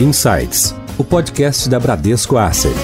Insights, o podcast da Bradesco Asset.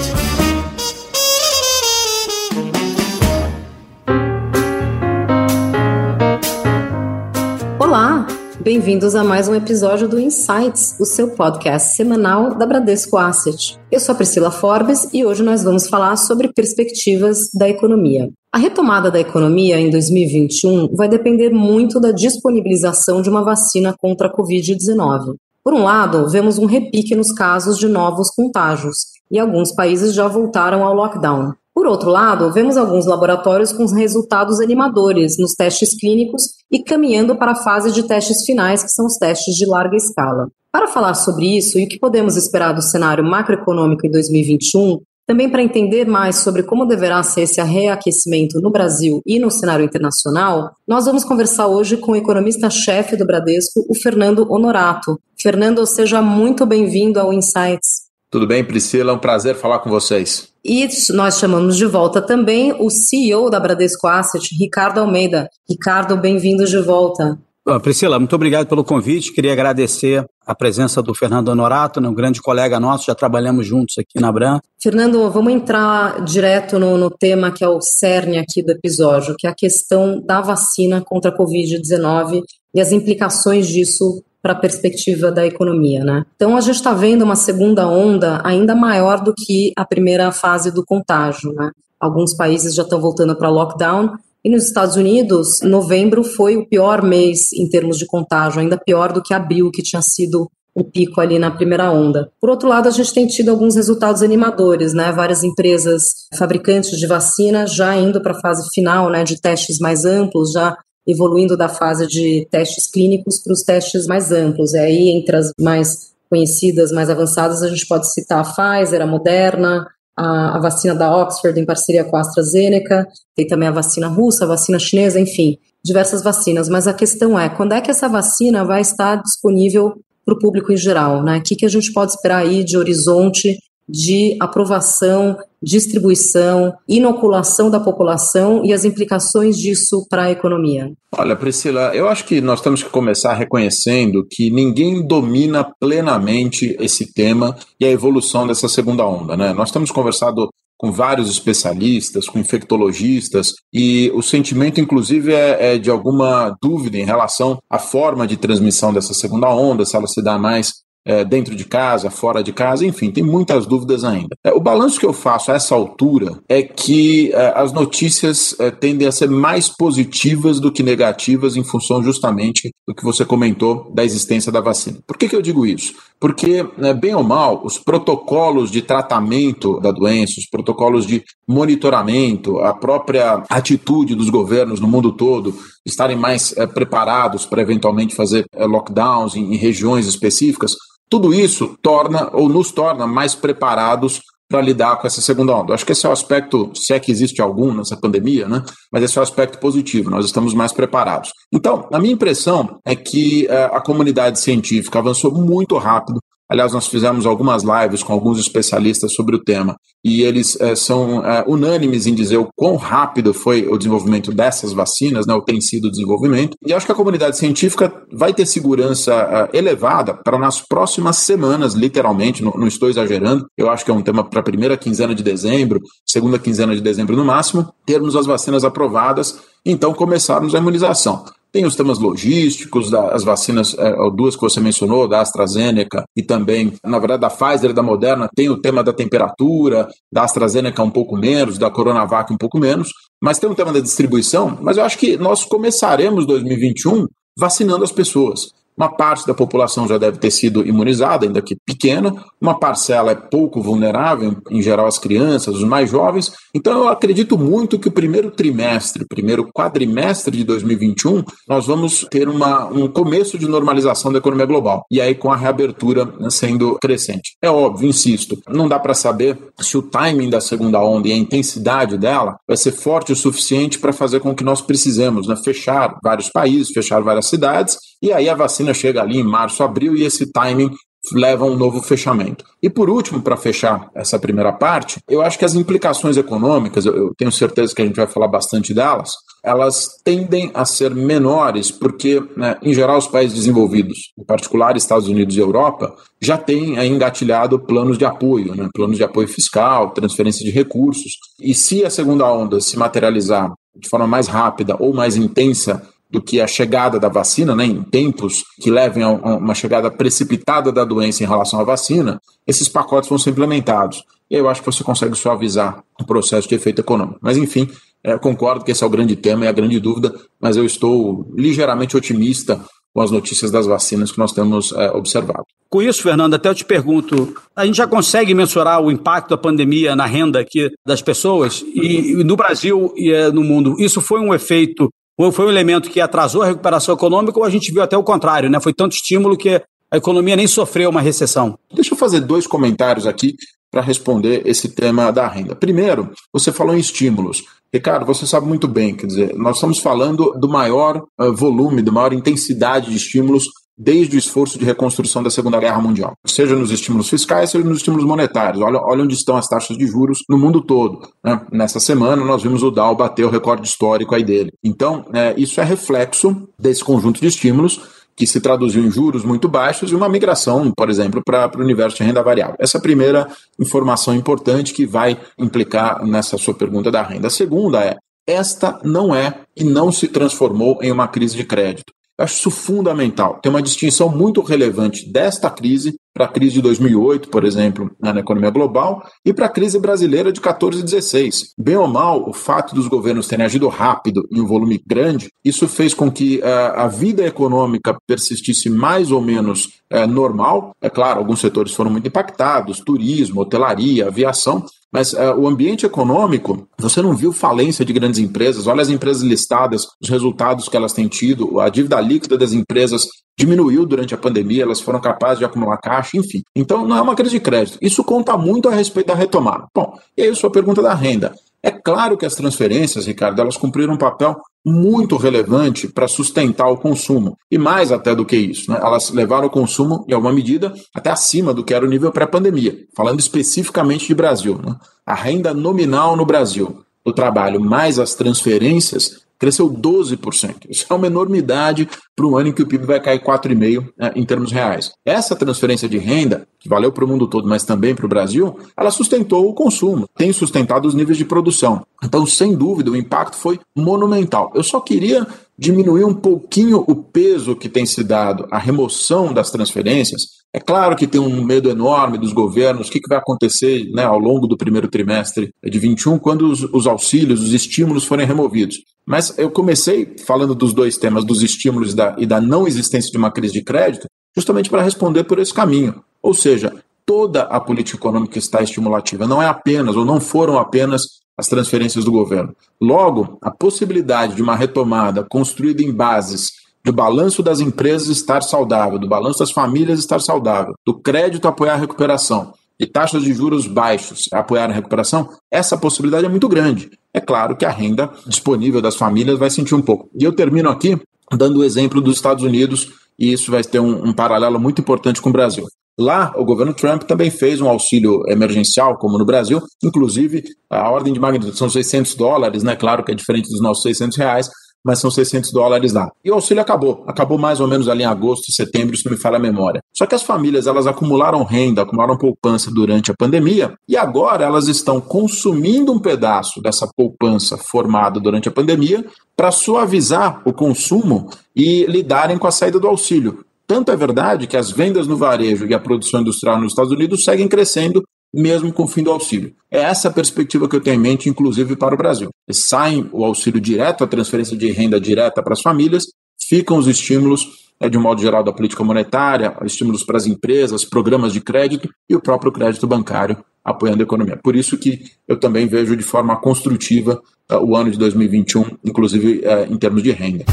Olá, bem-vindos a mais um episódio do Insights, o seu podcast semanal da Bradesco Asset. Eu sou a Priscila Forbes e hoje nós vamos falar sobre perspectivas da economia. A retomada da economia em 2021 vai depender muito da disponibilização de uma vacina contra a Covid-19. Por um lado, vemos um repique nos casos de novos contágios, e alguns países já voltaram ao lockdown. Por outro lado, vemos alguns laboratórios com resultados animadores nos testes clínicos e caminhando para a fase de testes finais, que são os testes de larga escala. Para falar sobre isso e o que podemos esperar do cenário macroeconômico em 2021, também para entender mais sobre como deverá ser esse reaquecimento no Brasil e no cenário internacional, nós vamos conversar hoje com o economista-chefe do Bradesco, o Fernando Honorato. Fernando, seja muito bem-vindo ao Insights. Tudo bem, Priscila? É um prazer falar com vocês. E nós chamamos de volta também o CEO da Bradesco Asset, Ricardo Almeida. Ricardo, bem-vindo de volta. Priscila, muito obrigado pelo convite. Queria agradecer a presença do Fernando Honorato, né, um grande colega nosso, já trabalhamos juntos aqui na Bran. Fernando, vamos entrar direto no, no tema que é o cerne aqui do episódio, que é a questão da vacina contra a Covid-19 e as implicações disso para a perspectiva da economia, né? Então a gente está vendo uma segunda onda ainda maior do que a primeira fase do contágio, né? Alguns países já estão voltando para lockdown e nos Estados Unidos, novembro foi o pior mês em termos de contágio, ainda pior do que abril, que tinha sido o pico ali na primeira onda. Por outro lado, a gente tem tido alguns resultados animadores, né? Várias empresas fabricantes de vacina já indo para a fase final, né, de testes mais amplos, já evoluindo da fase de testes clínicos para os testes mais amplos. E aí, entre as mais conhecidas, mais avançadas, a gente pode citar a Pfizer, a Moderna, a, a, vacina da Oxford em parceria com a AstraZeneca, tem também a vacina russa, a vacina chinesa, enfim, diversas vacinas. Mas a questão é, quando é que essa vacina vai estar disponível para o público em geral? Né? O que, que a gente pode esperar aí de horizonte de aprovação, distribuição, inoculação da população e as implicações disso para a economia? Olha, Priscila, eu acho que nós temos que começar reconhecendo que ninguém domina plenamente esse tema e a evolução dessa segunda onda. Né? Nós temos conversado com vários especialistas, com infectologistas, e o sentimento, inclusive, é, é, de alguma dúvida em relação à forma de transmissão dessa segunda onda, se ela se dá mais é, dentro de casa, fora de casa, enfim, tem muitas dúvidas ainda. É, o balanço que eu faço a essa altura é que é, as notícias é, tendem a ser mais positivas do que negativas em função justamente do que você comentou da existência da vacina. Por que, que eu digo isso? Porque, né, bem ou mal, os protocolos de tratamento da doença, os protocolos de monitoramento, a própria atitude dos governos no mundo todo estarem mais é, preparados para eventualmente fazer é, lockdowns em, em regiões específicas, tudo isso torna ou nos torna mais preparados para lidar com essa segunda onda. Acho que esse é o aspecto, se é que existe algum nessa pandemia, né? Mas esse é o aspecto positivo, nós estamos mais preparados. Então, a minha impressão é que uh, a comunidade científica avançou muito rápido Aliás, nós fizemos algumas lives com alguns especialistas sobre o tema e eles é, são é, unânimes em dizer o quão rápido foi o desenvolvimento dessas vacinas, né, ou tem sido o desenvolvimento. E acho que a comunidade científica vai ter segurança é, elevada para nas próximas semanas, literalmente, não, não estou exagerando, eu acho que é um tema para a primeira quinzena de dezembro, segunda quinzena de dezembro no máximo, termos as vacinas aprovadas, então começarmos a imunização. Tem os temas logísticos, das vacinas, é, duas que você mencionou, da AstraZeneca e também, na verdade, da Pfizer e da Moderna, tem o tema da temperatura, da AstraZeneca um pouco menos, da Coronavac um pouco menos, mas tem um tema da distribuição, mas eu acho que nós começaremos 2021 vacinando as pessoas. Uma parte da população já deve ter sido imunizada, ainda que pequena, uma parcela é pouco vulnerável, em geral as crianças, os mais jovens. Então eu acredito muito que o primeiro trimestre, primeiro quadrimestre de 2021, nós vamos ter uma, um começo de normalização da economia global. E aí com a reabertura sendo crescente. É óbvio, insisto, não dá para saber se o timing da segunda onda e a intensidade dela vai ser forte o suficiente para fazer com que nós precisemos né, fechar vários países, fechar várias cidades e aí a vacina chega ali em março, abril, e esse timing leva a um novo fechamento. E por último, para fechar essa primeira parte, eu acho que as implicações econômicas, eu tenho certeza que a gente vai falar bastante delas, elas tendem a ser menores porque, né, em geral, os países desenvolvidos, em particular Estados Unidos e Europa, já têm engatilhado planos de apoio, né, planos de apoio fiscal, transferência de recursos. E se a segunda onda se materializar de forma mais rápida ou mais intensa do que a chegada da vacina, né, em tempos que levem a uma chegada precipitada da doença em relação à vacina, esses pacotes vão ser implementados. E eu acho que você consegue suavizar o processo de efeito econômico. Mas, enfim, é, concordo que esse é o grande tema e a grande dúvida, mas eu estou ligeiramente otimista com as notícias das vacinas que nós temos é, observado. Com isso, Fernando, até eu te pergunto: a gente já consegue mensurar o impacto da pandemia na renda aqui das pessoas? E, e no Brasil e é, no mundo, isso foi um efeito ou foi um elemento que atrasou a recuperação econômica, ou a gente viu até o contrário, né? Foi tanto estímulo que a economia nem sofreu uma recessão. Deixa eu fazer dois comentários aqui para responder esse tema da renda. Primeiro, você falou em estímulos. Ricardo, você sabe muito bem, quer dizer, nós estamos falando do maior uh, volume, da maior intensidade de estímulos desde o esforço de reconstrução da Segunda Guerra Mundial, seja nos estímulos fiscais, seja nos estímulos monetários. Olha, olha onde estão as taxas de juros no mundo todo. Né? Nessa semana, nós vimos o Dow bater o recorde histórico aí dele. Então, é, isso é reflexo desse conjunto de estímulos que se traduziu em juros muito baixos e uma migração, por exemplo, para o universo de renda variável. Essa é primeira informação importante que vai implicar nessa sua pergunta da renda. A segunda é: esta não é e não se transformou em uma crise de crédito. Acho isso fundamental. Tem uma distinção muito relevante desta crise para a crise de 2008, por exemplo, na economia global, e para a crise brasileira de 14 e 16. Bem ou mal, o fato dos governos terem agido rápido em um volume grande, isso fez com que uh, a vida econômica persistisse mais ou menos uh, normal. É claro, alguns setores foram muito impactados, turismo, hotelaria, aviação, mas uh, o ambiente econômico, você não viu falência de grandes empresas. Olha as empresas listadas, os resultados que elas têm tido, a dívida líquida das empresas diminuiu durante a pandemia, elas foram capazes de acumular caixa, enfim. Então não é uma crise de crédito. Isso conta muito a respeito da retomada. Bom, e aí a sua pergunta da renda. É claro que as transferências, Ricardo, elas cumpriram um papel muito relevante para sustentar o consumo. E mais até do que isso, né? elas levaram o consumo, em alguma medida, até acima do que era o nível pré-pandemia. Falando especificamente de Brasil. Né? A renda nominal no Brasil do trabalho mais as transferências cresceu 12%. Isso é uma enormidade para um ano em que o PIB vai cair 4,5% né, em termos reais. Essa transferência de renda, que valeu para o mundo todo, mas também para o Brasil, ela sustentou o consumo, tem sustentado os níveis de produção. Então, sem dúvida, o impacto foi monumental. Eu só queria diminuir um pouquinho o peso que tem se dado à remoção das transferências é claro que tem um medo enorme dos governos, o que, que vai acontecer né, ao longo do primeiro trimestre de 21, quando os, os, auxílios, os estímulos forem removidos. Mas eu comecei falando dos dois temas, dos estímulos da, e da não existência de uma crise de crédito, justamente para responder por esse caminho. Ou seja, toda a política econômica está estimulativa, não é apenas, ou não foram apenas as transferências do governo. Logo, a possibilidade de uma retomada construída em bases do balanço das empresas estar saudável, do balanço das famílias estar saudável, do crédito apoiar a recuperação e taxas de juros baixos apoiar a recuperação, essa possibilidade é muito grande. É claro que a renda disponível das famílias vai sentir um pouco. E eu termino aqui dando o exemplo dos Estados Unidos, e isso vai ter um, um paralelo muito importante com o Brasil. Lá, o governo Trump também fez um auxílio emergencial, como no Brasil, inclusive a ordem de magnitude são 600 dólares, né? Claro que é diferente dos nossos 600 reais, mas são 600 dólares lá. E o auxílio acabou. Acabou mais ou menos ali em agosto, setembro, se não me falha a memória. Só que as famílias, elas acumularam renda, acumularam poupança durante a pandemia e agora elas estão consumindo um pedaço dessa poupança formada durante a pandemia para suavizar o consumo e lidarem com a saída do auxílio. Tanto é verdade que as vendas no varejo e a produção industrial nos Estados Unidos seguem crescendo mesmo com o fim do auxílio. É essa a perspectiva que eu tenho em mente, inclusive para o Brasil. Saem o auxílio direto, a transferência de renda direta para as famílias, ficam os estímulos, é, de um modo geral, da política monetária, estímulos para as empresas, programas de crédito e o próprio crédito bancário apoiando a economia. Por isso que eu também vejo de forma construtiva uh, o ano de 2021, inclusive uh, em termos de renda.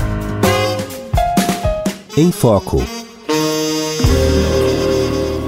Em Foco.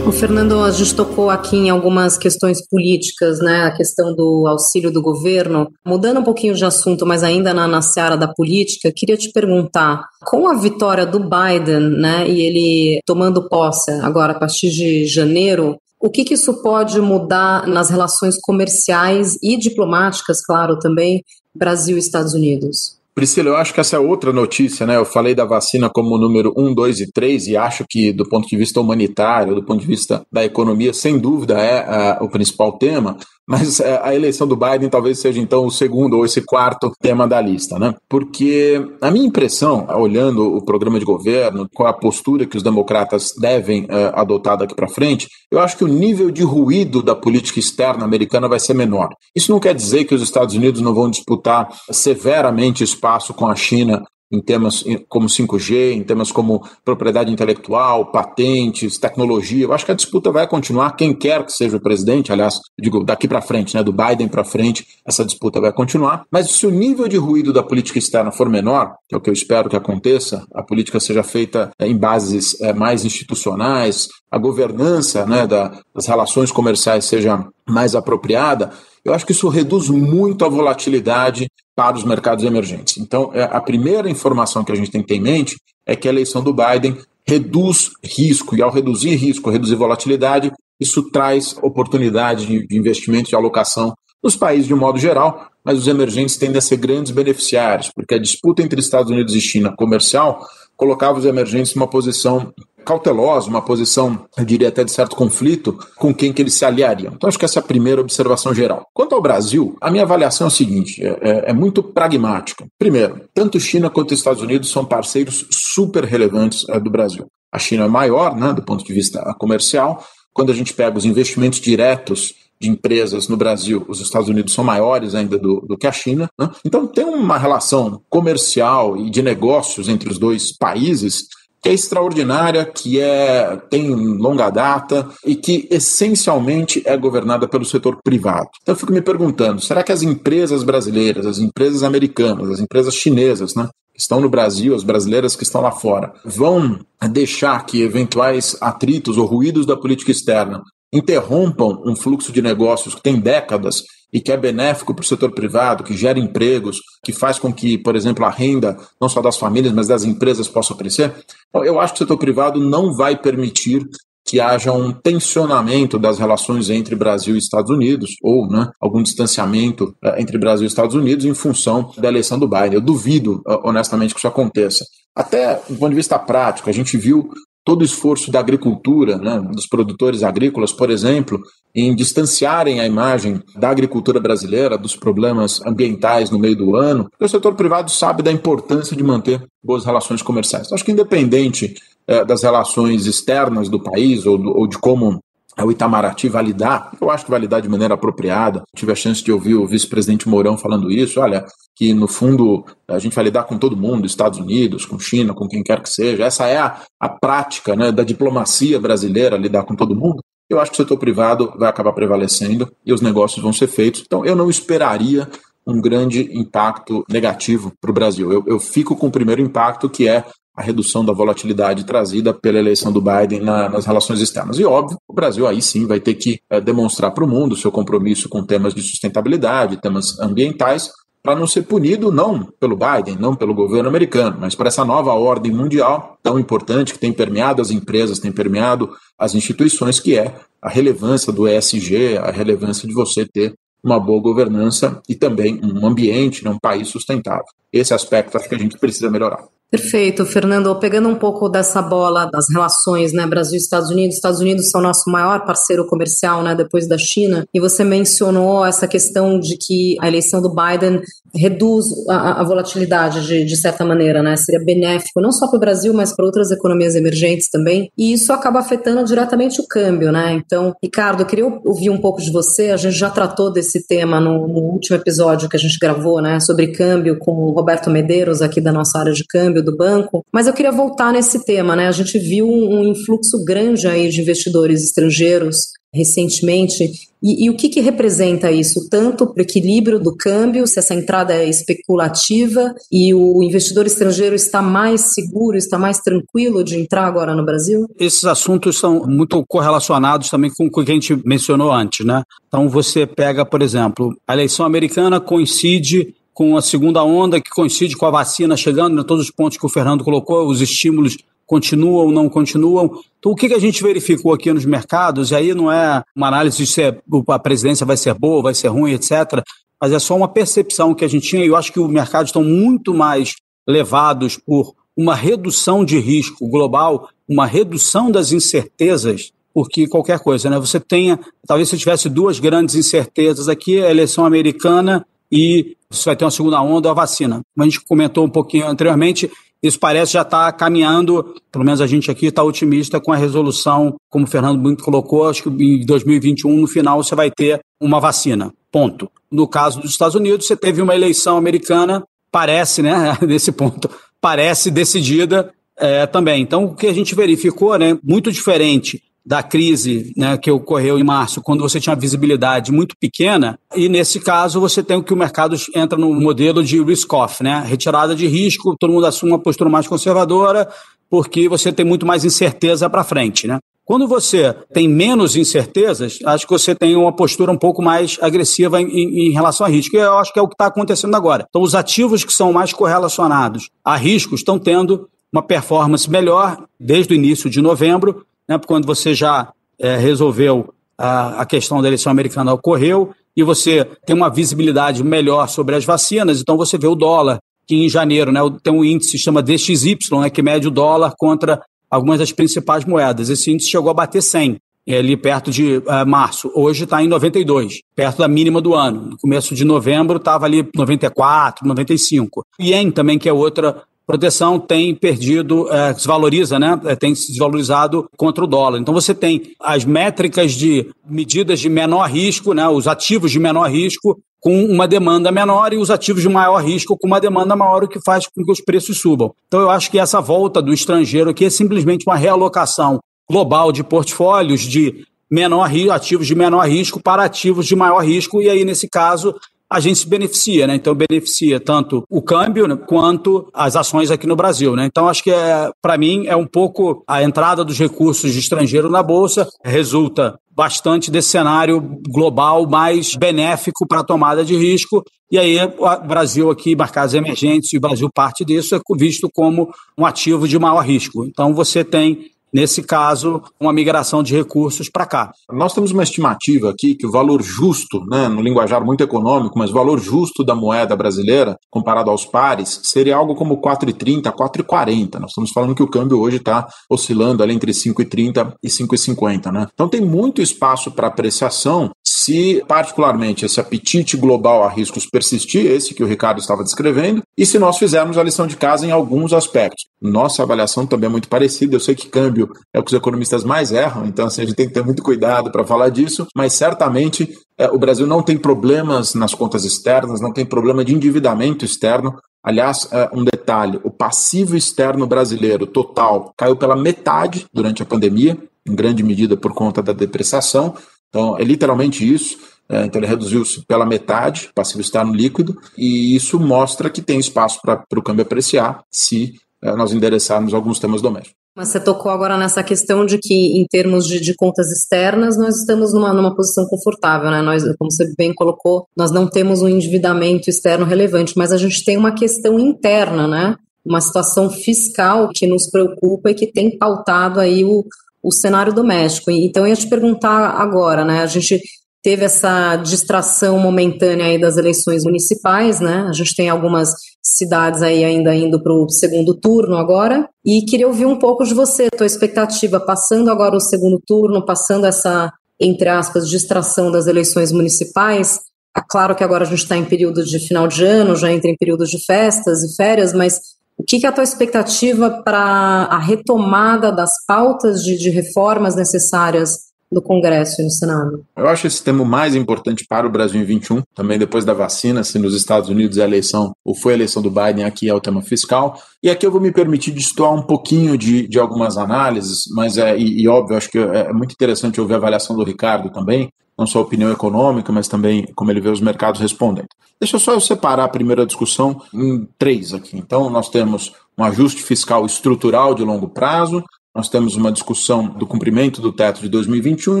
O Fernando, gente tocou aqui em algumas questões políticas, né? A questão do auxílio do governo. Mudando um pouquinho de assunto, mas ainda na, na seara da política, queria te perguntar: com a vitória do Biden, né? E ele tomando posse agora a partir de janeiro, o que, que isso pode mudar nas relações comerciais e diplomáticas, claro, também, Brasil e Estados Unidos? Priscila, eu acho que essa é outra notícia, né? Eu falei da vacina como número 1, 2 e 3 e acho que, do ponto de vista humanitário, do ponto de vista da economia, sem dúvida é uh, o principal tema mas é, a eleição do Biden talvez seja então o segundo ou esse quarto tema da lista, né? Porque a minha impressão, olhando o programa de governo, qual a postura que os democratas devem uh, adotar daqui para frente, eu acho que o nível de ruído da política externa americana vai ser menor. Isso não quer dizer que os Estados Unidos não vão disputar severamente espaço com a China em temas como 5G, em temas como propriedade intelectual, patentes, tecnologia. Eu acho que a disputa vai continuar, quem quer que seja o presidente, aliás, digo, daqui para frente, né, do Biden para frente, essa disputa vai continuar. Mas se o nível de ruído da política externa for menor, que é o que eu espero que aconteça, a política seja feita é, em bases é, mais institucionais, a governança né, das relações comerciais seja mais apropriada, eu acho que isso reduz muito a volatilidade para os mercados emergentes. Então, é, a primeira informação que a gente tem que ter em mente é que a eleição do Biden reduz risco, e ao reduzir risco, reduzir volatilidade, isso traz oportunidade de investimento e alocação nos países de um modo geral, mas os emergentes tendem a ser grandes beneficiários, porque a disputa entre Estados Unidos e China comercial colocava os emergentes numa posição cautelosa, uma posição, eu diria até de certo conflito, com quem que eles se aliariam. Então, acho que essa é a primeira observação geral. Quanto ao Brasil, a minha avaliação é o seguinte, é, é, é muito pragmática. Primeiro, tanto China quanto Estados Unidos são parceiros super relevantes é, do Brasil. A China é maior, né, do ponto de vista comercial. Quando a gente pega os investimentos diretos de empresas no Brasil, os Estados Unidos são maiores ainda do, do que a China. Né? Então, tem uma relação comercial e de negócios entre os dois países que é extraordinária, que é tem longa data e que essencialmente é governada pelo setor privado. Então eu fico me perguntando, será que as empresas brasileiras, as empresas americanas, as empresas chinesas, né, que estão no Brasil, as brasileiras que estão lá fora, vão deixar que eventuais atritos ou ruídos da política externa interrompam um fluxo de negócios que tem décadas e que é benéfico para o setor privado, que gera empregos, que faz com que, por exemplo, a renda, não só das famílias, mas das empresas possa crescer, então, eu acho que o setor privado não vai permitir que haja um tensionamento das relações entre Brasil e Estados Unidos, ou né, algum distanciamento uh, entre Brasil e Estados Unidos em função da eleição do Biden. Eu duvido, uh, honestamente, que isso aconteça. Até do ponto de vista prático, a gente viu todo o esforço da agricultura, né, dos produtores agrícolas, por exemplo, em distanciarem a imagem da agricultura brasileira dos problemas ambientais no meio do ano, o setor privado sabe da importância de manter boas relações comerciais. Acho que independente é, das relações externas do país ou, do, ou de como o Itamaraty validar, eu acho que validar de maneira apropriada. Tive a chance de ouvir o vice-presidente Mourão falando isso, olha, que no fundo a gente vai lidar com todo mundo, Estados Unidos, com China, com quem quer que seja. Essa é a, a prática né, da diplomacia brasileira, lidar com todo mundo. Eu acho que o setor privado vai acabar prevalecendo e os negócios vão ser feitos. Então, eu não esperaria um grande impacto negativo para o Brasil. Eu, eu fico com o primeiro impacto, que é a redução da volatilidade trazida pela eleição do Biden na, nas relações externas. E, óbvio, o Brasil aí sim vai ter que é, demonstrar para o mundo seu compromisso com temas de sustentabilidade, temas ambientais, para não ser punido não pelo Biden, não pelo governo americano, mas por essa nova ordem mundial tão importante que tem permeado as empresas, tem permeado as instituições, que é a relevância do ESG, a relevância de você ter uma boa governança e também um ambiente, né, um país sustentável. Esse aspecto acho que a gente precisa melhorar. Perfeito, Fernando. Pegando um pouco dessa bola das relações, né, Brasil e Estados Unidos. Estados Unidos são nosso maior parceiro comercial, né, depois da China. E você mencionou essa questão de que a eleição do Biden reduz a, a volatilidade de, de, certa maneira, né? Seria benéfico não só para o Brasil, mas para outras economias emergentes também. E isso acaba afetando diretamente o câmbio, né? Então, Ricardo, eu queria ouvir um pouco de você. A gente já tratou desse tema no, no último episódio que a gente gravou, né, sobre câmbio com o Roberto Medeiros aqui da nossa área de câmbio do banco, mas eu queria voltar nesse tema, né? A gente viu um influxo grande aí de investidores estrangeiros recentemente. E, e, o que, que representa isso? Tanto para o equilíbrio do câmbio, se essa entrada é especulativa e o investidor estrangeiro está mais seguro, está mais tranquilo de entrar agora no Brasil? Esses assuntos são muito correlacionados também com o que a gente mencionou antes, né? Então você pega, por exemplo, a eleição americana coincide com a segunda onda que coincide com a vacina chegando, né, todos os pontos que o Fernando colocou, os estímulos continuam não continuam. Então, o que, que a gente verificou aqui nos mercados, e aí não é uma análise de se a presidência vai ser boa, vai ser ruim, etc., mas é só uma percepção que a gente tinha, e eu acho que os mercados estão muito mais levados por uma redução de risco global, uma redução das incertezas, porque qualquer coisa, né? Você tenha, talvez se tivesse duas grandes incertezas aqui, a eleição americana e se vai ter uma segunda onda a vacina. Como a gente comentou um pouquinho anteriormente, isso parece já estar tá caminhando, pelo menos a gente aqui está otimista com a resolução, como o Fernando muito colocou, acho que em 2021, no final, você vai ter uma vacina. Ponto. No caso dos Estados Unidos, você teve uma eleição americana, parece, né, nesse ponto, parece decidida é, também. Então, o que a gente verificou, né, muito diferente da crise né, que ocorreu em março, quando você tinha visibilidade muito pequena, e nesse caso você tem que o mercado entra no modelo de risk-off, né, retirada de risco, todo mundo assume uma postura mais conservadora, porque você tem muito mais incerteza para frente. Né? Quando você tem menos incertezas, acho que você tem uma postura um pouco mais agressiva em, em, em relação a risco. E eu acho que é o que está acontecendo agora. Então, os ativos que são mais correlacionados a riscos estão tendo uma performance melhor desde o início de novembro, né, quando você já é, resolveu a, a questão da eleição americana ocorreu e você tem uma visibilidade melhor sobre as vacinas, então você vê o dólar, que em janeiro né, tem um índice que chama DXY, né, que mede o dólar contra algumas das principais moedas. Esse índice chegou a bater 100, é ali perto de uh, março. Hoje está em 92, perto da mínima do ano. No começo de novembro estava ali 94, 95. Ien também, que é outra proteção tem perdido, é, desvaloriza, né? É, tem se desvalorizado contra o dólar. Então você tem as métricas de medidas de menor risco, né? Os ativos de menor risco com uma demanda menor e os ativos de maior risco com uma demanda maior, o que faz com que os preços subam. Então eu acho que essa volta do estrangeiro aqui é simplesmente uma realocação global de portfólios de menor ativos de menor risco para ativos de maior risco e aí nesse caso a gente se beneficia, né? Então beneficia tanto o câmbio né, quanto as ações aqui no Brasil, né? Então acho que é, para mim é um pouco a entrada dos recursos de estrangeiro na bolsa resulta bastante desse cenário global mais benéfico para a tomada de risco. E aí o Brasil aqui, mercados emergentes, e o Brasil parte disso é visto como um ativo de maior risco. Então você tem nesse caso, uma migração de recursos para cá. Nós temos uma estimativa aqui que o valor justo, né, no linguajar muito econômico, mas o valor justo da moeda brasileira, comparado aos pares, seria algo como 4,30, 4,40. Nós estamos falando que o câmbio hoje está oscilando ali entre 5,30 e 5,50. Né? Então tem muito espaço para apreciação se, particularmente, esse apetite global a riscos persistir, esse que o Ricardo estava descrevendo, e se nós fizermos a lição de casa em alguns aspectos. Nossa avaliação também é muito parecida. Eu sei que câmbio é o que os economistas mais erram, então assim, a gente tem que ter muito cuidado para falar disso, mas certamente é, o Brasil não tem problemas nas contas externas, não tem problema de endividamento externo. Aliás, é, um detalhe: o passivo externo brasileiro total caiu pela metade durante a pandemia, em grande medida por conta da depreciação. Então, é literalmente isso. É, então, ele reduziu-se pela metade, passivo externo líquido, e isso mostra que tem espaço para o câmbio apreciar se é, nós endereçarmos alguns temas domésticos. Mas você tocou agora nessa questão de que, em termos de, de, contas externas, nós estamos numa, numa posição confortável, né? Nós, como você bem colocou, nós não temos um endividamento externo relevante, mas a gente tem uma questão interna, né? Uma situação fiscal que nos preocupa e que tem pautado aí o, o cenário doméstico. Então, eu ia te perguntar agora, né? A gente teve essa distração momentânea aí das eleições municipais, né? A gente tem algumas cidades aí ainda indo para o segundo turno agora. E queria ouvir um pouco de você, tua expectativa, passando agora o segundo turno, passando essa, entre aspas, distração das eleições municipais. É claro que agora a gente está em período de final de ano, já entra em períodos de festas e férias, mas o que, que é a tua expectativa para a retomada das pautas de, de reformas necessárias no Congresso e no Senado? Eu acho esse tema mais importante para o Brasil em 21, também depois da vacina, se nos Estados Unidos é a eleição, ou foi a eleição do Biden, aqui é o tema fiscal. E aqui eu vou me permitir destoar um pouquinho de, de algumas análises, mas é, e, e óbvio, acho que é, é muito interessante ouvir a avaliação do Ricardo também, não só a opinião econômica, mas também como ele vê os mercados respondendo. Deixa só eu separar a primeira discussão em três aqui. Então, nós temos um ajuste fiscal estrutural de longo prazo, nós temos uma discussão do cumprimento do teto de 2021 e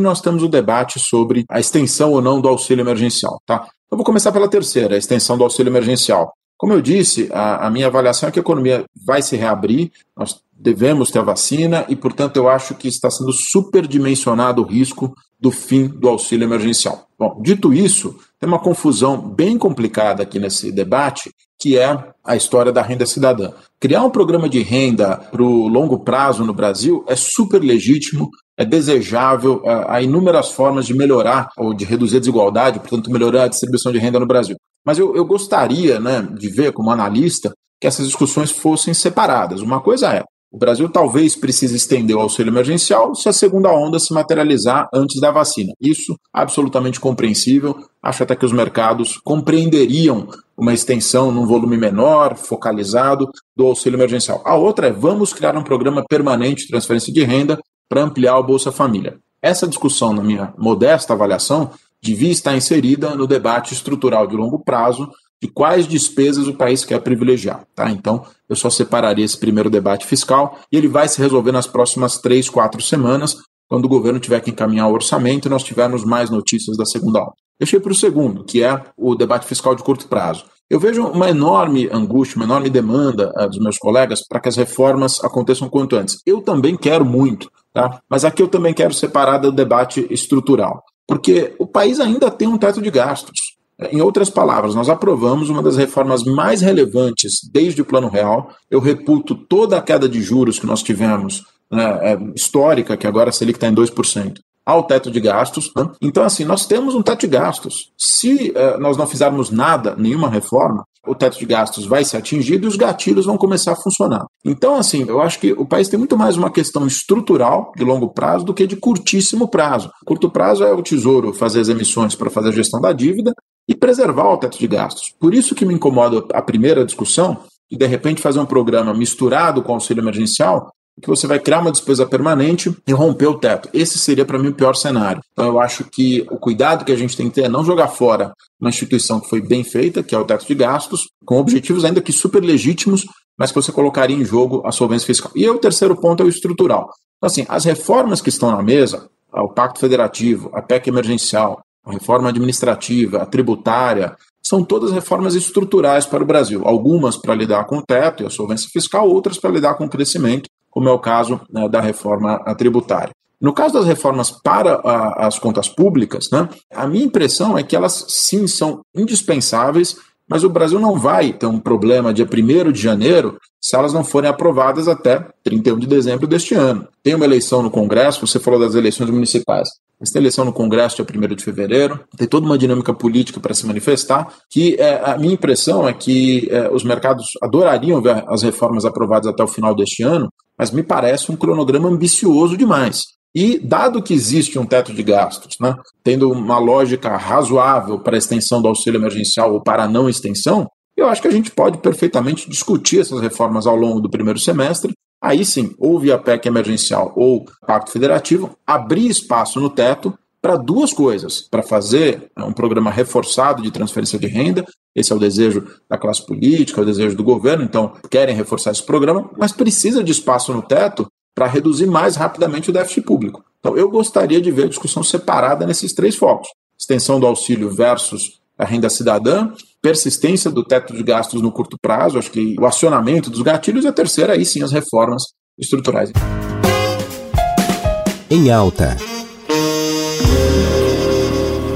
nós temos o debate sobre a extensão ou não do auxílio emergencial. Tá? Eu vou começar pela terceira, a extensão do auxílio emergencial. Como eu disse, a, a minha avaliação é que a economia vai se reabrir, nós devemos ter a vacina e, portanto, eu acho que está sendo superdimensionado o risco do fim do auxílio emergencial. Bom, dito isso, tem uma confusão bem complicada aqui nesse debate, que é a história da renda cidadã. Criar um programa de renda para o longo prazo no Brasil é super legítimo, é desejável, é, há inúmeras formas de melhorar ou de reduzir a desigualdade, portanto, melhorar a distribuição de renda no Brasil. Mas eu, eu gostaria né, de ver, como analista, que essas discussões fossem separadas. Uma coisa é, o Brasil talvez precise estender o auxílio emergencial se a segunda onda se materializar antes da vacina. Isso absolutamente compreensível. Acho até que os mercados compreenderiam uma extensão num volume menor, focalizado, do auxílio emergencial. A outra é vamos criar um programa permanente de transferência de renda para ampliar o Bolsa Família. Essa discussão, na minha modesta avaliação, devia estar inserida no debate estrutural de longo prazo de quais despesas o país quer privilegiar. Tá? Então, eu só separaria esse primeiro debate fiscal e ele vai se resolver nas próximas três, quatro semanas, quando o governo tiver que encaminhar o orçamento e nós tivermos mais notícias da segunda aula. Deixei para o segundo, que é o debate fiscal de curto prazo. Eu vejo uma enorme angústia, uma enorme demanda uh, dos meus colegas para que as reformas aconteçam quanto antes. Eu também quero muito, tá? mas aqui eu também quero separar do debate estrutural, porque o país ainda tem um teto de gastos. Em outras palavras, nós aprovamos uma das reformas mais relevantes desde o Plano Real. Eu reputo toda a queda de juros que nós tivemos, né, é, histórica, que agora a Selic está em 2%, ao teto de gastos. Né? Então, assim, nós temos um teto de gastos. Se uh, nós não fizermos nada, nenhuma reforma, o teto de gastos vai ser atingido e os gatilhos vão começar a funcionar. Então, assim, eu acho que o país tem muito mais uma questão estrutural de longo prazo do que de curtíssimo prazo. Curto prazo é o tesouro fazer as emissões para fazer a gestão da dívida e preservar o teto de gastos. Por isso que me incomoda a primeira discussão, de de repente fazer um programa misturado com auxílio emergencial, que você vai criar uma despesa permanente e romper o teto. Esse seria, para mim, o pior cenário. Então, eu acho que o cuidado que a gente tem que ter é não jogar fora uma instituição que foi bem feita, que é o teto de gastos, com objetivos ainda que super legítimos, mas que você colocaria em jogo a solvência fiscal. E o terceiro ponto é o estrutural. Então, assim, as reformas que estão na mesa, o Pacto Federativo, a PEC emergencial, a reforma administrativa, a tributária, são todas reformas estruturais para o Brasil. Algumas para lidar com o teto e a solvência fiscal, outras para lidar com o crescimento, como é o caso né, da reforma tributária. No caso das reformas para a, as contas públicas, né, a minha impressão é que elas sim são indispensáveis, mas o Brasil não vai ter um problema dia 1 de janeiro se elas não forem aprovadas até 31 de dezembro deste ano. Tem uma eleição no Congresso, você falou das eleições municipais. Mas eleição no Congresso dia 1 de fevereiro, tem toda uma dinâmica política para se manifestar, que é, a minha impressão é que é, os mercados adorariam ver as reformas aprovadas até o final deste ano, mas me parece um cronograma ambicioso demais. E, dado que existe um teto de gastos, né, tendo uma lógica razoável para a extensão do auxílio emergencial ou para a não extensão, eu acho que a gente pode perfeitamente discutir essas reformas ao longo do primeiro semestre Aí sim, ou via PEC emergencial ou Pacto Federativo, abrir espaço no teto para duas coisas: para fazer um programa reforçado de transferência de renda, esse é o desejo da classe política, é o desejo do governo, então querem reforçar esse programa, mas precisa de espaço no teto para reduzir mais rapidamente o déficit público. Então, eu gostaria de ver a discussão separada nesses três focos: extensão do auxílio versus a renda cidadã, persistência do teto de gastos no curto prazo, acho que o acionamento dos gatilhos, e a terceira, aí sim, as reformas estruturais. Em alta.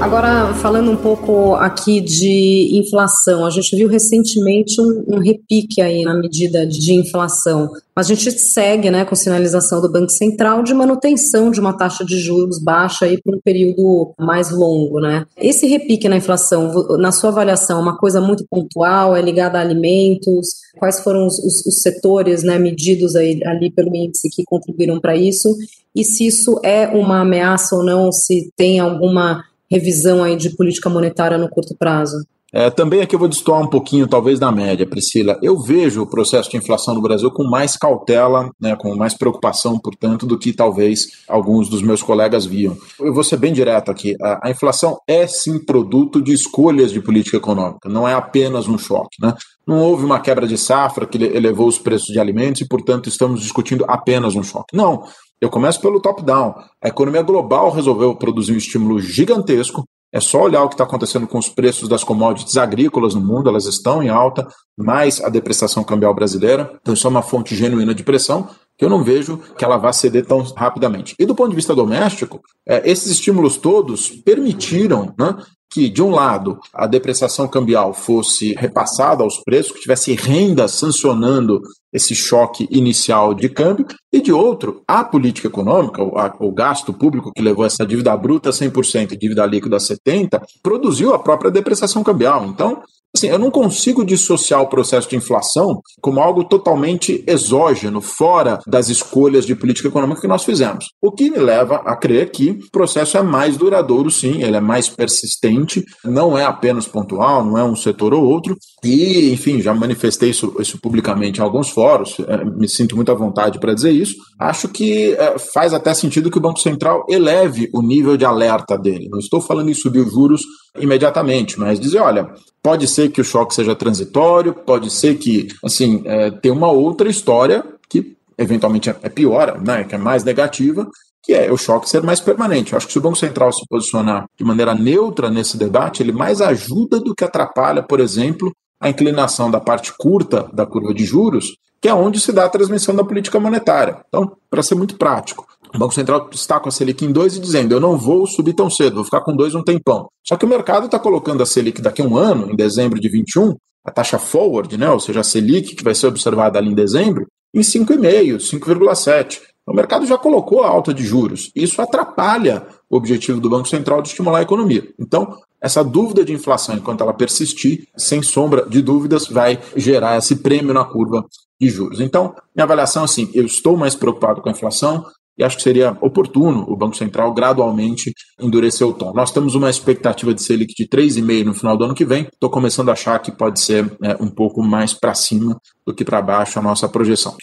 Agora, falando um pouco aqui de inflação, a gente viu recentemente um, um, repique aí na medida de inflação. A gente segue né, com sinalização do Banco Central de manutenção de uma taxa de juros baixa aí por um período mais longo. Né? Esse repique na inflação, na sua avaliação, é uma coisa muito pontual, é ligada a alimentos? Quais foram os, os, os setores né, medidos aí, ali pelo índice que contribuíram para isso? E se isso é uma ameaça ou não, se tem alguma revisão aí de política monetária no curto prazo? É, também aqui eu vou destoar um pouquinho, talvez, da média, Priscila. Eu vejo o processo de inflação no Brasil com mais cautela, né, com mais preocupação, portanto, do que talvez alguns dos meus colegas viam. Eu vou ser bem direto aqui. A, a inflação é sim produto de escolhas de política econômica, não é apenas um choque. Né? Não houve uma quebra de safra que elevou os preços de alimentos e, portanto, estamos discutindo apenas um choque. Não. Eu começo pelo top-down. A economia global resolveu produzir um estímulo gigantesco É só olhar o que está acontecendo com os preços das commodities agrícolas no mundo, elas estão em alta, mais a depreciação cambial brasileira. Então, isso é uma fonte genuína de pressão que eu não vejo que ela vá ceder tão rapidamente. E do ponto de vista doméstico, é, esses estímulos todos permitiram né, que, de um lado, a depreciação cambial fosse repassada aos preços, que tivesse renda sancionando esse choque inicial de câmbio, e de outro, a política econômica, o, a, o gasto público que levou essa dívida bruta a 100% e dívida líquida a 70%, produziu a própria depreciação cambial. Então, Assim, eu não consigo dissociar o processo de inflação como algo totalmente exógeno, fora das escolhas de política econômica que nós fizemos. O que me leva a crer que o processo é mais duradouro, sim, ele é mais persistente, não é apenas pontual, não é um setor ou outro. E, enfim, já manifestei isso, isso publicamente em alguns fóruns, é, me sinto muito à vontade para dizer isso. Acho que é, faz até sentido que o Banco Central eleve o nível de alerta dele. Não estou falando em subir os juros imediatamente, mas dizer, olha, pode ser que o choque seja transitório, pode ser que, assim, é, uma outra história que eventualmente é pior, né, que é mais negativa, que é o choque ser mais permanente. Eu acho que se o Banco Central se posicionar de maneira neutra nesse debate, ele mais ajuda do que atrapalha, por exemplo, a inclinação da parte curta da curva de juros, que é onde se dá a transmissão da política monetária. Então, para ser muito prático, o Banco Central está com a Selic em 2 e dizendo: eu não vou subir tão cedo, vou ficar com 2 um tempão. Só que o mercado está colocando a Selic daqui a um ano, em dezembro de 21, a taxa forward, né, ou seja, a Selic, que vai ser observada ali em dezembro, em 5,5, 5,7. O mercado já colocou a alta de juros. Isso atrapalha o objetivo do Banco Central de estimular a economia. Então, essa dúvida de inflação, enquanto ela persistir, sem sombra de dúvidas, vai gerar esse prêmio na curva de juros. Então, minha avaliação é assim: eu estou mais preocupado com a inflação, e acho que seria oportuno o Banco Central gradualmente endurecer o tom. Nós temos uma expectativa de Selic de 3,5% no final do ano que vem. Estou começando a achar que pode ser é, um pouco mais para cima do que para baixo a nossa projeção.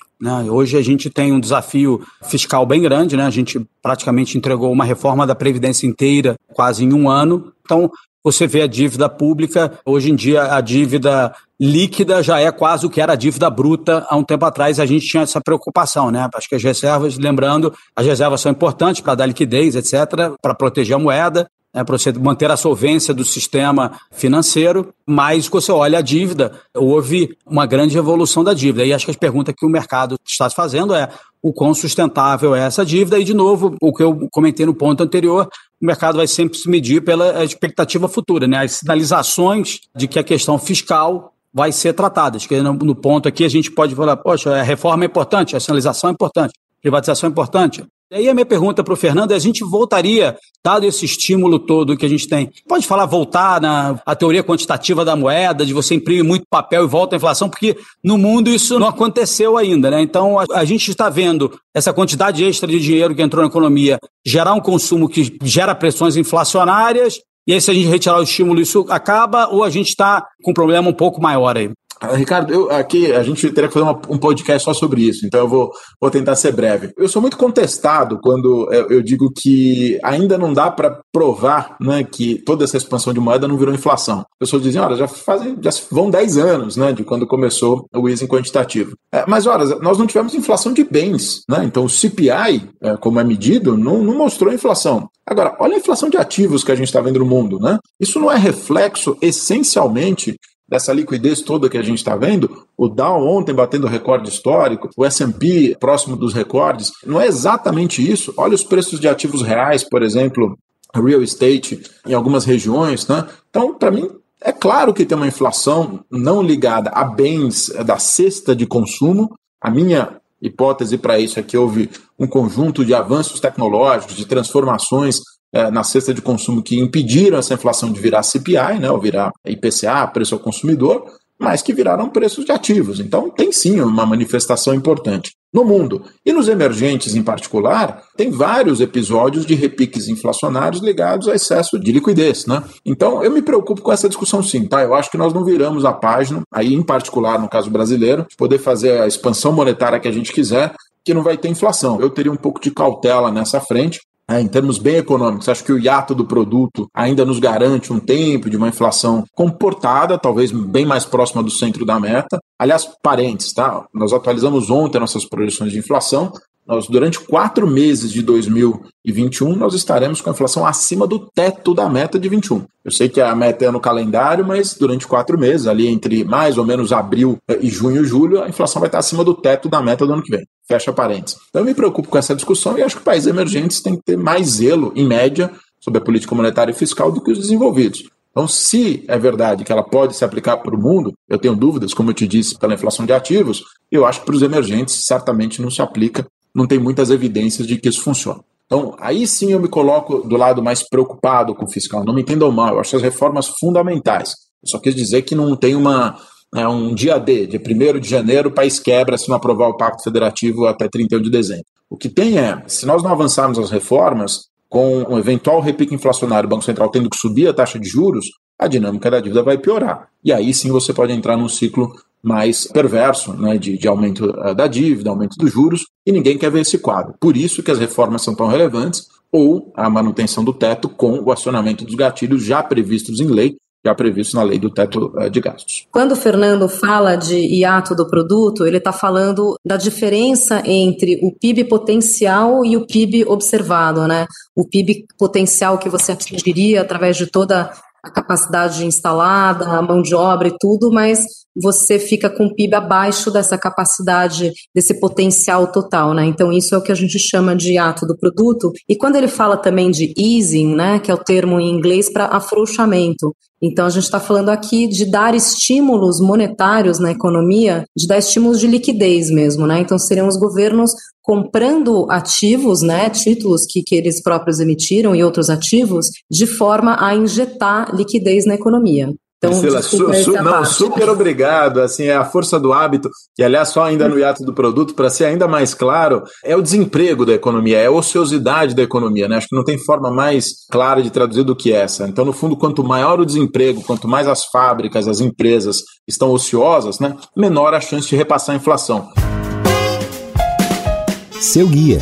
Hoje a gente tem um desafio fiscal bem grande, né? A gente praticamente entregou uma reforma da Previdência inteira quase em um ano. Então, você vê a dívida pública, hoje em dia a dívida líquida já é quase o que era a dívida bruta há um tempo atrás, a gente tinha essa preocupação, né? Acho que as reservas, lembrando, as reservas são importantes para dar liquidez, etc., para proteger a moeda, né, para você manter a solvência do sistema financeiro, mas quando você olha a dívida, houve uma grande evolução da dívida. E acho que a pergunta que o mercado está fazendo é o quão sustentável é essa dívida, e de novo, o que eu comentei no ponto anterior, o mercado vai sempre se medir pela expectativa futura, né? As sinalizações de que a questão fiscal vai ser tratada. Acho que no ponto aqui a gente pode falar, poxa, a reforma é importante, a sinalização é importante, privatização é importante. E aí a minha pergunta para o Fernando é: a gente voltaria, dado esse estímulo todo que a gente tem, pode falar voltar na a teoria quantitativa da moeda, de você imprimir muito papel e volta a inflação, porque no mundo isso não aconteceu ainda, né? Então a, a gente está vendo essa quantidade extra de dinheiro que entrou na economia gerar um consumo que gera pressões inflacionárias. E aí, se a gente retirar o estímulo, isso acaba, ou a gente está com um problema um pouco maior aí? Ah, Ricardo, eu, aqui a gente teria que fazer uma, um podcast só sobre isso, então eu vou, vou tentar ser breve. Eu sou muito contestado quando eu, eu digo que ainda não dá para provar né, que toda essa expansão de moeda não virou inflação. As pessoas dizem, olha, já, fazem, já vão 10 anos né, de quando começou o easing quantitativo. É, mas, olha, nós não tivemos inflação de bens, né? então o CPI, é, como é medido, não, não mostrou inflação. Agora, olha a inflação de ativos que a gente está vendo no mundo. Né? Isso não é reflexo, essencialmente, dessa liquidez toda que a gente está vendo, o Dow ontem batendo recorde histórico, o S&P próximo dos recordes, não é exatamente isso. Olha os preços de ativos reais, por exemplo, real estate em algumas regiões, né? Então, para mim, é claro que tem uma inflação não ligada a bens da cesta de consumo. A minha hipótese para isso é que houve um conjunto de avanços tecnológicos, de transformações é, na cesta de consumo que impediram essa inflação de virar CPI, né, ou virar IPCA, preço ao consumidor, mas que viraram preços de ativos. Então, tem sim uma manifestação importante. No mundo e nos emergentes em particular, tem vários episódios de repiques inflacionários ligados a excesso de liquidez, né? Então, eu me preocupo com essa discussão sim, tá? Eu acho que nós não viramos a página, aí em particular no caso brasileiro, de poder fazer a expansão monetária que a gente quiser, que não vai ter inflação. Eu teria um pouco de cautela nessa frente, em termos bem econômicos, acho que o hiato do produto ainda nos garante um tempo de uma inflação comportada, talvez bem mais próxima do centro da meta. Aliás, parentes, tá? Nós atualizamos ontem nossas projeções de inflação. Nós durante quatro meses de 2021 nós estaremos com a inflação acima do teto da meta de 21. Eu sei que a meta é no calendário, mas durante quatro meses, ali entre mais ou menos abril e junho e julho, a inflação vai estar acima do teto da meta do ano que vem. Fecha parênteses. Então eu me preocupo com essa discussão e acho que países emergentes têm que ter mais zelo, em média, sobre a política monetária e fiscal do que os desenvolvidos. Então, se é verdade que ela pode se aplicar para o mundo, eu tenho dúvidas, como eu te disse, pela inflação de ativos, eu acho que para os emergentes certamente não se aplica, não tem muitas evidências de que isso funciona. Então, aí sim eu me coloco do lado mais preocupado com o fiscal. Não me entendam mal, eu acho as reformas fundamentais. Eu só quis dizer que não tem uma, né, um dia D, de 1 de janeiro, o país quebra se não aprovar o Pacto Federativo até 31 de dezembro. O que tem é, se nós não avançarmos as reformas, com um eventual repique inflacionário, o Banco Central tendo que subir a taxa de juros, a dinâmica da dívida vai piorar. E aí sim você pode entrar num ciclo mais perverso né, de, de aumento eh, da dívida, aumento dos juros, e ninguém quer ver esse quadro. Por isso que as reformas são tão relevantes, ou a manutenção do teto com o acionamento dos gatilhos já previstos em lei, já previsto na lei do teto eh, de gastos. Quando o Fernando fala de hiato do produto, ele está falando da diferença entre o PIB potencial e o PIB observado, né? O PIB potencial que você atingiria através de toda a capacidade instalada, a mão de obra e tudo, mas você fica com o PIB abaixo dessa capacidade, desse potencial total, né? Então isso é o que a gente chama de ato do produto. E quando ele fala também de easing, né, que é o termo em inglês para afrouxamento, então, a gente está falando aqui de dar estímulos monetários na economia, de dar estímulos de liquidez mesmo, né? Então, seriam os governos comprando ativos, né, títulos que, que eles próprios emitiram e outros ativos, de forma a injetar liquidez na economia. Então, Priscila, su, su, não, super obrigado. Assim, é a força do hábito, e aliás, só ainda no hiato do produto, para ser ainda mais claro, é o desemprego da economia, é a ociosidade da economia. Né? Acho que não tem forma mais clara de traduzir do que essa. Então, no fundo, quanto maior o desemprego, quanto mais as fábricas, as empresas estão ociosas, né, menor a chance de repassar a inflação. Seu guia.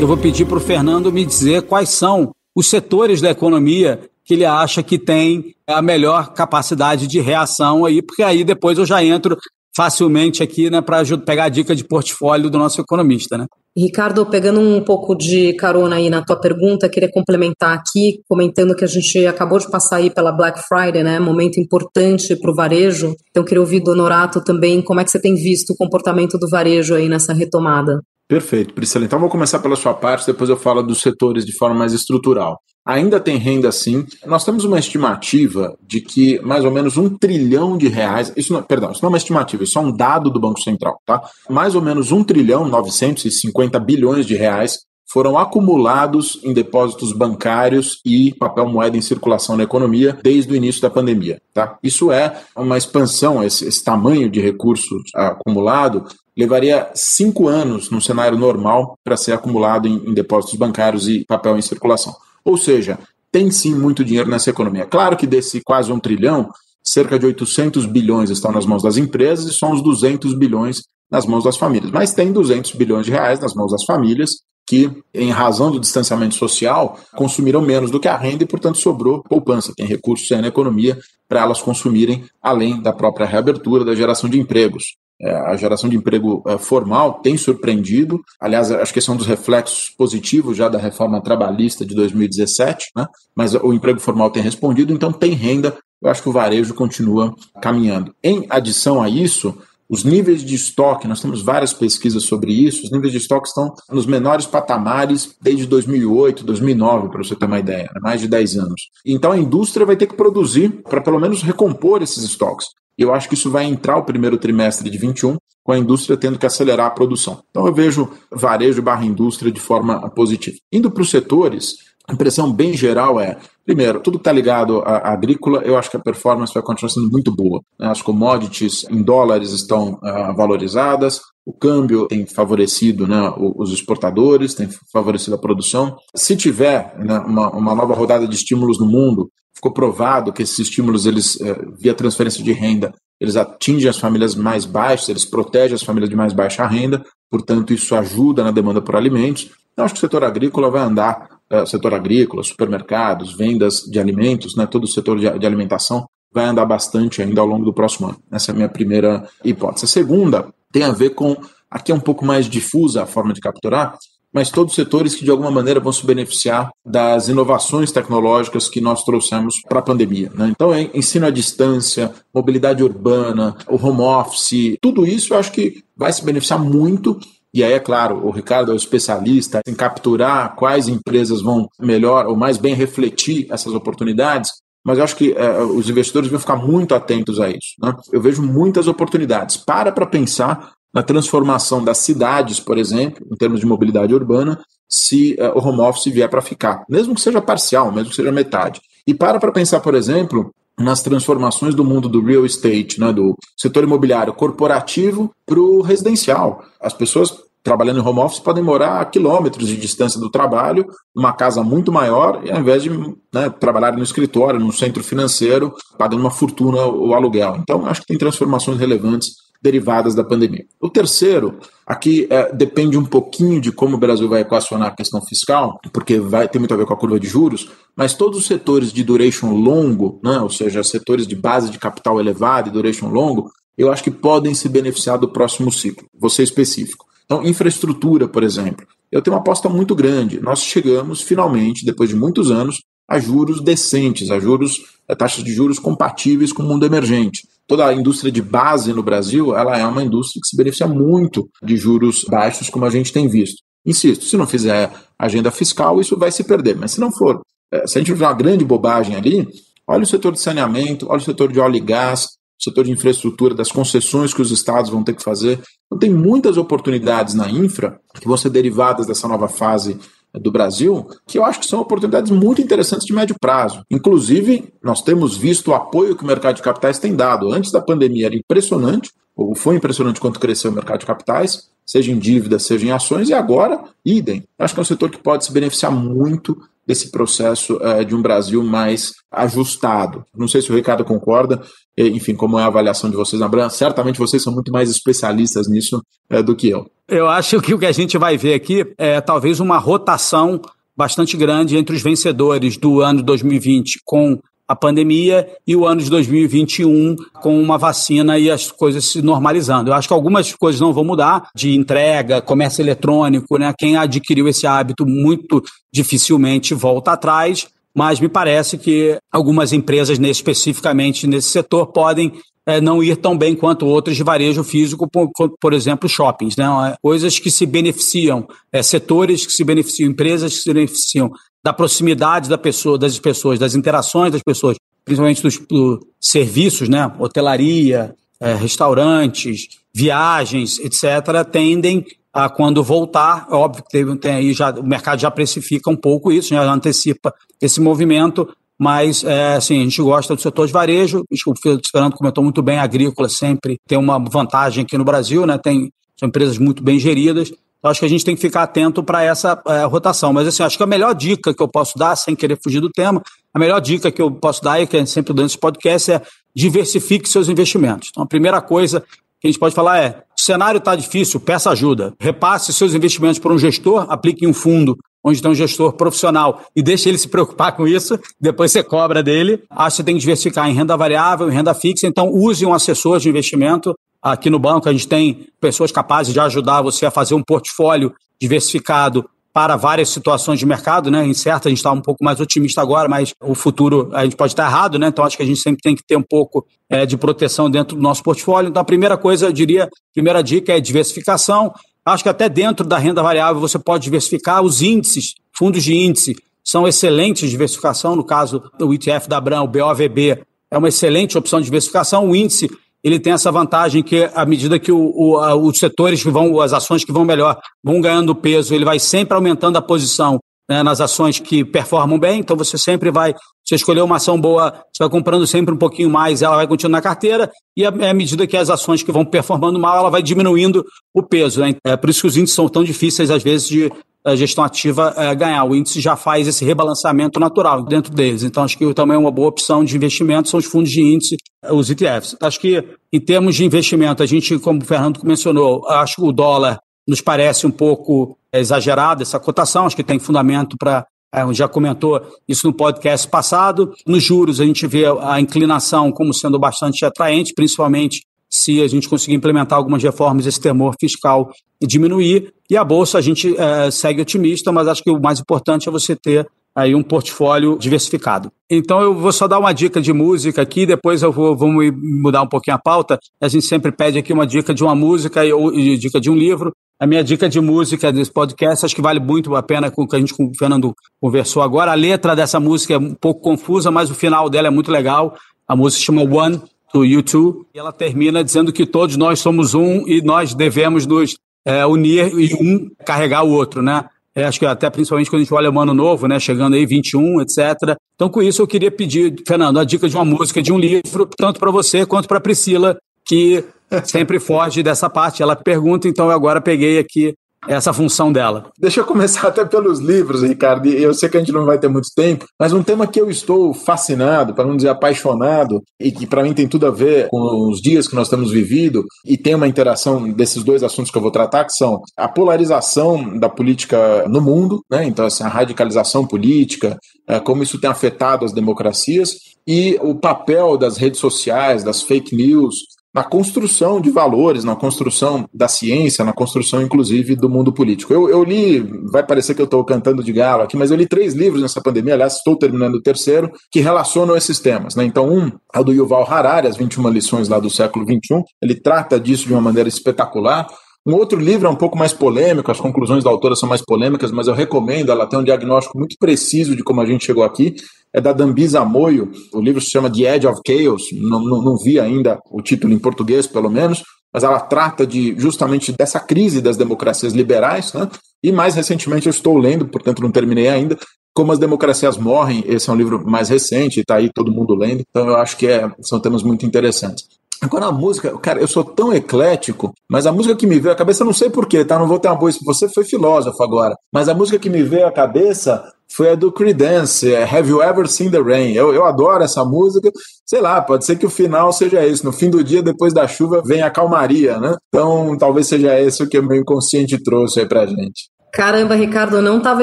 Eu vou pedir para o Fernando me dizer quais são os setores da economia que ele acha que tem a melhor capacidade de reação aí, porque aí depois eu já entro facilmente aqui né, para pegar a dica de portfólio do nosso economista. Né? Ricardo, pegando um pouco de carona aí na tua pergunta, queria complementar aqui, comentando que a gente acabou de passar aí pela Black Friday, né? Momento importante para o varejo. Então, queria ouvir do Norato também como é que você tem visto o comportamento do varejo aí nessa retomada. Perfeito, Priscila. Então, vou começar pela sua parte, depois eu falo dos setores de forma mais estrutural ainda tem renda sim. Nós temos uma estimativa de que mais ou menos um trilhão de reais, isso não, perdão, isso não é uma estimativa, isso é um dado do Banco Central, tá? Mais ou menos um trilhão 950 bilhões de reais foram acumulados em depósitos bancários e papel moeda em circulação na economia desde o início da pandemia. Tá? Isso é uma expansão, esse, esse tamanho de recursos acumulado levaria cinco anos num cenário normal para ser acumulado em, em depósitos bancários e papel em circulação. Ou seja, tem sim muito dinheiro nessa economia. Claro que desse quase um trilhão, cerca de 800 bilhões estão nas mãos das empresas e só uns 200 bilhões nas mãos das famílias. Mas tem 200 bilhões de reais nas mãos das famílias que, em razão do distanciamento social, consumiram menos do que a renda e, portanto, sobrou poupança. Tem recursos aí na economia para elas consumirem, além da própria reabertura, da geração de empregos. É, a geração de emprego é, formal tem surpreendido. Aliás, acho que esse é um dos reflexos positivos já da reforma trabalhista de 2017, né? mas o emprego formal tem respondido, então tem renda. Eu acho que o varejo continua caminhando. Em adição a isso, os níveis de estoque, nós temos várias pesquisas sobre isso, os níveis de estoque estão nos menores patamares desde 2008, 2009, para você ter uma ideia, né? mais de 10 anos. Então a indústria vai ter que produzir para pelo menos recompor esses estoques. Eu acho que isso vai entrar o primeiro trimestre de 21, com a indústria tendo que acelerar a produção. Então eu vejo varejo barra indústria de forma positiva. Indo para os setores, a impressão bem geral é, primeiro, tudo que está ligado à, agrícola, eu acho que a performance vai continuar sendo muito boa. Né? As commodities em dólares estão uh, valorizadas, o câmbio tem favorecido né, os exportadores, tem favorecido a produção. Se tiver né, uma, uma nova rodada de estímulos no mundo, ficou provado que esses estímulos, eles, eh, via transferência de renda, eles atingem as famílias mais baixas, eles protegem as famílias de mais baixa renda, portanto, isso ajuda na demanda por alimentos. Então, acho que o setor agrícola vai andar, eh, setor agrícola, supermercados, vendas de alimentos, né, todo o setor de, de alimentação vai andar bastante ainda ao longo do próximo ano. Essa é a minha primeira hipótese. A segunda tem a ver com Aqui é um pouco mais difusa a forma de capturar, mas todos setores que de alguma maneira vão se beneficiar das inovações tecnológicas que nós trouxemos para a pandemia. Né? Então, ensino à distância, mobilidade urbana, o home office, tudo isso eu acho que vai se beneficiar muito e aí, é claro, o Ricardo é o especialista em capturar quais empresas vão melhor ou mais bem refletir essas oportunidades, mas eu acho que é, os investidores vão ficar muito atentos a isso. Né? Eu vejo muitas oportunidades. Para para pensar na transformação das cidades, por exemplo, em termos de mobilidade urbana, se é, o home office vier para ficar, mesmo que seja parcial, mesmo que seja metade. E para para pensar, por exemplo, nas transformações do mundo do real estate, né, do setor imobiliário corporativo para o residencial. As pessoas trabalhando em home office podem morar a quilômetros de distância do trabalho, numa casa muito maior, e ao invés de né, trabalhar no escritório, no centro financeiro, pagando uma fortuna o aluguel. Então, acho que tem transformações relevantes derivadas da pandemia. O terceiro, aqui é, depende um pouquinho de como o Brasil vai equacionar a questão fiscal, porque vai ter muito a ver com a curva de juros, mas todos os setores de duration longo, né, ou seja, setores de base de capital elevado e duration longo, eu acho que podem se beneficiar do próximo ciclo. Ser específico. Então, infraestrutura, por exemplo, eu tenho uma aposta muito grande. Nós chegamos, finalmente, depois de muitos anos, a juros decentes, a juros, a taxas de juros compatíveis com o mundo emergente. Toda a indústria de base no Brasil, ela é uma indústria que se beneficia muito de juros baixos, como a gente tem visto. Insisto, se não fizer agenda fiscal, isso vai se perder. Mas se não for, eh, se a gente fizer uma grande bobagem ali, olha o setor de saneamento, olha o setor de óleo e gás, setor de infraestrutura, das concessões que os estados vão ter que fazer. Então, tem muitas oportunidades na infra que vão ser derivadas dessa nova fase do Brasil, que eu acho que são oportunidades muito interessantes de médio prazo. Inclusive, nós temos visto o apoio que o mercado de capitais tem dado. Antes da pandemia era impressionante, ou foi impressionante quanto cresceu o mercado de capitais, seja em dívidas, seja em ações, e agora, idem. Acho que é um setor que pode se beneficiar muito desse processo é, de um Brasil mais ajustado. Não sei se o Ricardo concorda, enfim, como é a avaliação de vocês na Bran, certamente vocês são muito mais especialistas nisso é, do que eu. Eu acho que o que a gente vai ver aqui é talvez uma rotação bastante grande entre os vencedores do ano 2020 com a pandemia e o ano de 2021 com uma vacina e as coisas se normalizando. Eu acho que algumas coisas não vão mudar, de entrega, comércio eletrônico, né? Quem adquiriu esse hábito muito dificilmente volta atrás, mas me parece que algumas empresas, especificamente nesse setor, podem é, não ir tão bem quanto outras de varejo físico, por, por exemplo, shoppings. Né? Coisas que se beneficiam, é, setores que se beneficiam, empresas que se beneficiam da proximidade da pessoa, das pessoas, das interações das pessoas, principalmente dos, dos serviços, né? hotelaria, é, restaurantes, viagens, etc., tendem a, quando voltar, óbvio que tem, tem aí já, o mercado já precifica um pouco isso, já antecipa esse movimento, mas é, assim, a gente gosta do setor de varejo, o Fernando comentou muito bem, a agrícola sempre tem uma vantagem aqui no Brasil, né? tem, são empresas muito bem geridas, acho que a gente tem que ficar atento para essa é, rotação. Mas, assim, acho que a melhor dica que eu posso dar, sem querer fugir do tema, a melhor dica que eu posso dar, e que é sempre dando esse podcast, é diversifique seus investimentos. Então, a primeira coisa que a gente pode falar é: o cenário está difícil, peça ajuda. Repasse seus investimentos para um gestor, aplique em um fundo onde tem um gestor profissional e deixe ele se preocupar com isso, depois você cobra dele. Acho que você tem que diversificar em renda variável, em renda fixa, então use um assessor de investimento Aqui no banco a gente tem pessoas capazes de ajudar você a fazer um portfólio diversificado para várias situações de mercado, né? Em certa a gente está um pouco mais otimista agora, mas o futuro a gente pode estar errado, né? Então acho que a gente sempre tem que ter um pouco é, de proteção dentro do nosso portfólio. Então a primeira coisa, eu diria, primeira dica é diversificação. Acho que até dentro da renda variável você pode diversificar os índices, fundos de índice são excelentes de diversificação. No caso do ETF da Abram, o BOVB, é uma excelente opção de diversificação. O índice ele tem essa vantagem que, à medida que o, o, a, os setores que vão, as ações que vão melhor, vão ganhando peso, ele vai sempre aumentando a posição né, nas ações que performam bem, então você sempre vai, você escolheu uma ação boa, você vai comprando sempre um pouquinho mais, ela vai continuar na carteira, e à, à medida que as ações que vão performando mal, ela vai diminuindo o peso. Né? É por isso que os índices são tão difíceis, às vezes, de, gestão ativa é, ganhar. O índice já faz esse rebalanceamento natural dentro deles. Então, acho que também uma boa opção de investimento são os fundos de índice, os ETFs. Acho que, em termos de investimento, a gente, como o Fernando mencionou, acho que o dólar nos parece um pouco exagerado, essa cotação, acho que tem fundamento para. É, já comentou isso no podcast passado. Nos juros, a gente vê a inclinação como sendo bastante atraente, principalmente se a gente conseguir implementar algumas reformas, esse temor fiscal diminuir. E a Bolsa, a gente é, segue otimista, mas acho que o mais importante é você ter aí um portfólio diversificado. Então eu vou só dar uma dica de música aqui, depois eu vou vamos mudar um pouquinho a pauta. A gente sempre pede aqui uma dica de uma música e dica de um livro. A minha dica de música desse podcast acho que vale muito a pena com o que a gente com o Fernando conversou agora. A letra dessa música é um pouco confusa, mas o final dela é muito legal. A música chama One do U2 e ela termina dizendo que todos nós somos um e nós devemos nos é, unir e um carregar o outro, né? É, acho que até principalmente quando a gente olha o ano novo, né? Chegando aí 21, etc. Então, com isso, eu queria pedir, Fernando, a dica de uma música, de um livro, tanto para você quanto para Priscila, que sempre foge dessa parte. Ela pergunta, então eu agora peguei aqui essa função dela. Deixa eu começar até pelos livros, Ricardo. Eu sei que a gente não vai ter muito tempo, mas um tema que eu estou fascinado, para não dizer apaixonado, e que para mim tem tudo a ver com os dias que nós temos vivido, e tem uma interação desses dois assuntos que eu vou tratar, que são a polarização da política no mundo, né? então assim, a radicalização política, é, como isso tem afetado as democracias, e o papel das redes sociais, das fake news, na construção de valores, na construção da ciência, na construção, inclusive, do mundo político. Eu, eu li, vai parecer que eu estou cantando de galo aqui, mas eu li três livros nessa pandemia, aliás, estou terminando o terceiro, que relacionam esses temas. Né? Então, um é o do Yuval Harari, As 21 Lições lá do século XXI, ele trata disso de uma maneira espetacular. Um outro livro é um pouco mais polêmico, as conclusões da autora são mais polêmicas, mas eu recomendo, ela tem um diagnóstico muito preciso de como a gente chegou aqui. É da Dambisa Moio, o livro se chama The Edge of Chaos, não, não, não vi ainda o título em português, pelo menos, mas ela trata de justamente dessa crise das democracias liberais, né? e mais recentemente eu estou lendo, portanto não terminei ainda, como as democracias morrem, esse é um livro mais recente, está aí todo mundo lendo, então eu acho que é, são temas muito interessantes. Agora a música, cara, eu sou tão eclético, mas a música que me veio à cabeça, não sei porquê, tá? Não vou ter uma boa. Você foi filósofo agora, mas a música que me veio à cabeça foi a do Creedence, é Have You Ever Seen the Rain? Eu, eu adoro essa música. Sei lá, pode ser que o final seja esse. No fim do dia, depois da chuva, vem a calmaria, né? Então, talvez seja esse o que o meu inconsciente trouxe aí pra gente. Caramba, Ricardo, eu não estava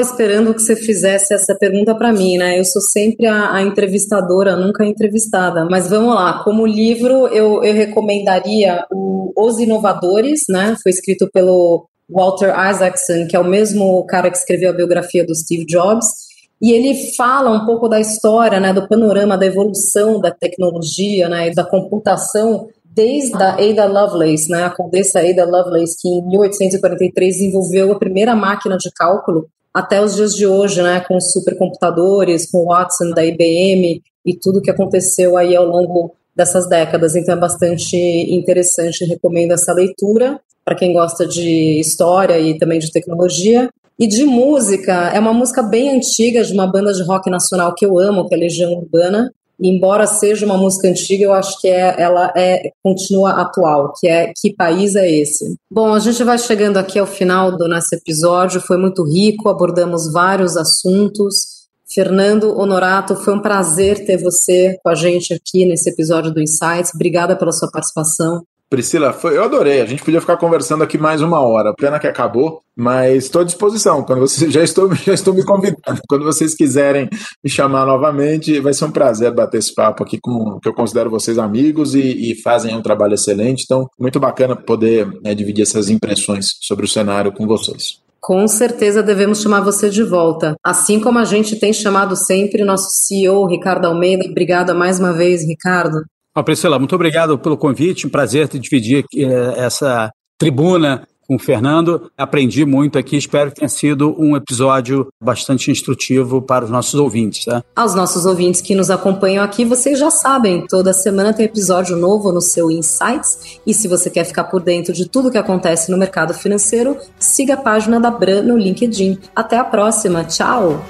esperando que você fizesse essa pergunta para mim, né? Eu sou sempre a, a, entrevistadora, nunca a entrevistada. Mas vamos lá, como livro, eu, eu recomendaria o Os Inovadores, né? Foi escrito pelo Walter Isaacson, que é o mesmo cara que escreveu a biografia do Steve Jobs. E ele fala um pouco da história, né, do panorama da evolução da tecnologia, né, da computação desde a Ada Lovelace, né, a condessa Ada Lovelace, que em 1843 desenvolveu a primeira máquina de cálculo, até os dias de hoje, né, com supercomputadores, com o Watson da IBM e tudo que aconteceu aí ao longo dessas décadas. Então é bastante interessante, recomendo essa leitura para quem gosta de história e também de tecnologia. E de música, é uma música bem antiga de uma banda de rock nacional que eu amo, que é Legião Urbana, embora seja uma música antiga, eu acho que é, ela é continua atual, que é Que País é Esse? Bom, a gente vai chegando aqui ao final do nosso episódio, foi muito rico, abordamos vários assuntos. Fernando Honorato, foi um prazer ter você com a gente aqui nesse episódio do Insights. Obrigada pela sua participação. Priscila, foi, eu adorei. A gente podia ficar conversando aqui mais uma hora. Pena que acabou, mas estou à disposição. Quando vocês já estou, já estou me convidando. Quando vocês quiserem me chamar novamente, vai ser um prazer bater esse papo aqui com que eu considero vocês amigos e, e fazem um trabalho excelente. Então, muito bacana poder né, dividir essas impressões sobre o cenário com vocês. Com certeza devemos chamar você de volta. Assim como a gente tem chamado sempre nosso CEO, Ricardo Almeida. Obrigada mais uma vez, Ricardo. Oh, Priscila, muito obrigado pelo convite. Um prazer te dividir eh, essa tribuna com o Fernando. Aprendi muito aqui, espero que tenha sido um episódio bastante instrutivo para os nossos ouvintes. Tá? Aos nossos ouvintes que nos acompanham aqui, vocês já sabem, toda semana tem episódio novo no seu Insights. E se você quer ficar por dentro de tudo que acontece no mercado financeiro, siga a página da Bran no LinkedIn. Até a próxima, tchau!